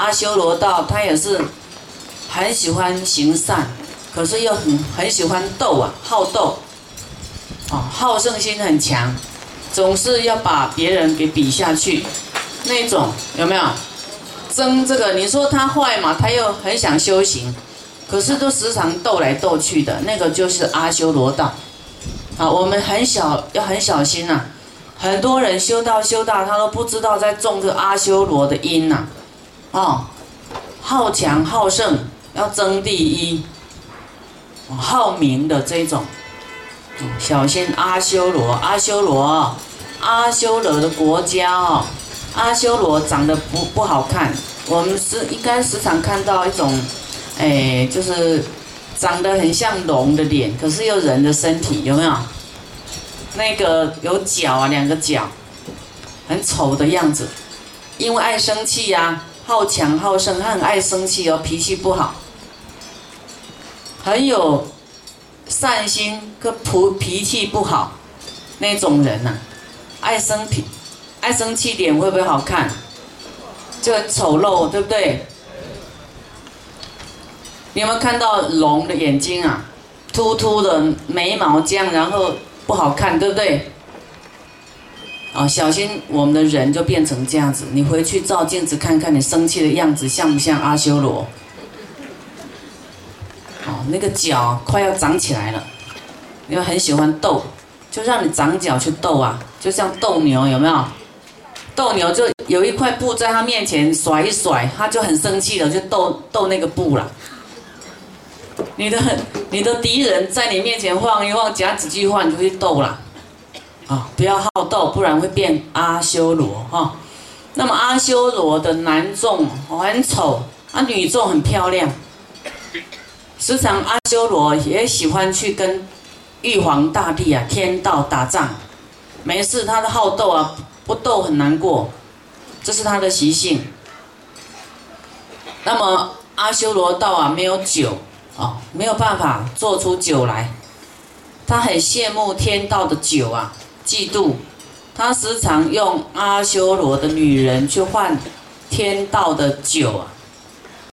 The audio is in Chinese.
阿修罗道，他也是很喜欢行善，可是又很很喜欢斗啊，好斗，哦，好胜心很强，总是要把别人给比下去，那种有没有？争这个，你说他坏嘛？他又很想修行，可是都时常斗来斗去的，那个就是阿修罗道。啊，我们很小要很小心呐。很多人修道修道，他都不知道在种这阿修罗的因呐。哦，好强好胜，要争第一，好名的这种，小心阿修罗，阿修罗，阿修罗的国家哦。阿修罗长得不不好看，我们是应该时常看到一种，哎，就是长得很像龙的脸，可是又人的身体，有没有？那个有角啊，两个角，很丑的样子，因为爱生气呀，好强好胜，他很爱生气哦，脾气不好，很有善心，可脾脾气不好那种人呐，爱生脾。爱生气脸会不会好看？就很丑陋，对不对？你有没有看到龙的眼睛啊？突突的眉毛这样，然后不好看，对不对？哦，小心我们的人就变成这样子。你回去照镜子看看，你生气的样子像不像阿修罗？哦，那个脚快要长起来了，因为很喜欢斗，就让你长脚去斗啊，就像斗牛，有没有？斗牛就有一块布在他面前甩一甩，他就很生气了，就斗斗那个布了。你的你的敌人在你面前晃一晃，夹几句话你就去斗了。啊，不要好斗，不然会变阿修罗哈。那么阿修罗的男众很丑，啊女众很漂亮。时常阿修罗也喜欢去跟玉皇大帝啊天道打仗，没事他的好斗啊。不斗很难过，这是他的习性。那么阿修罗道啊，没有酒啊，没有办法做出酒来。他很羡慕天道的酒啊，嫉妒。他时常用阿修罗的女人去换天道的酒啊。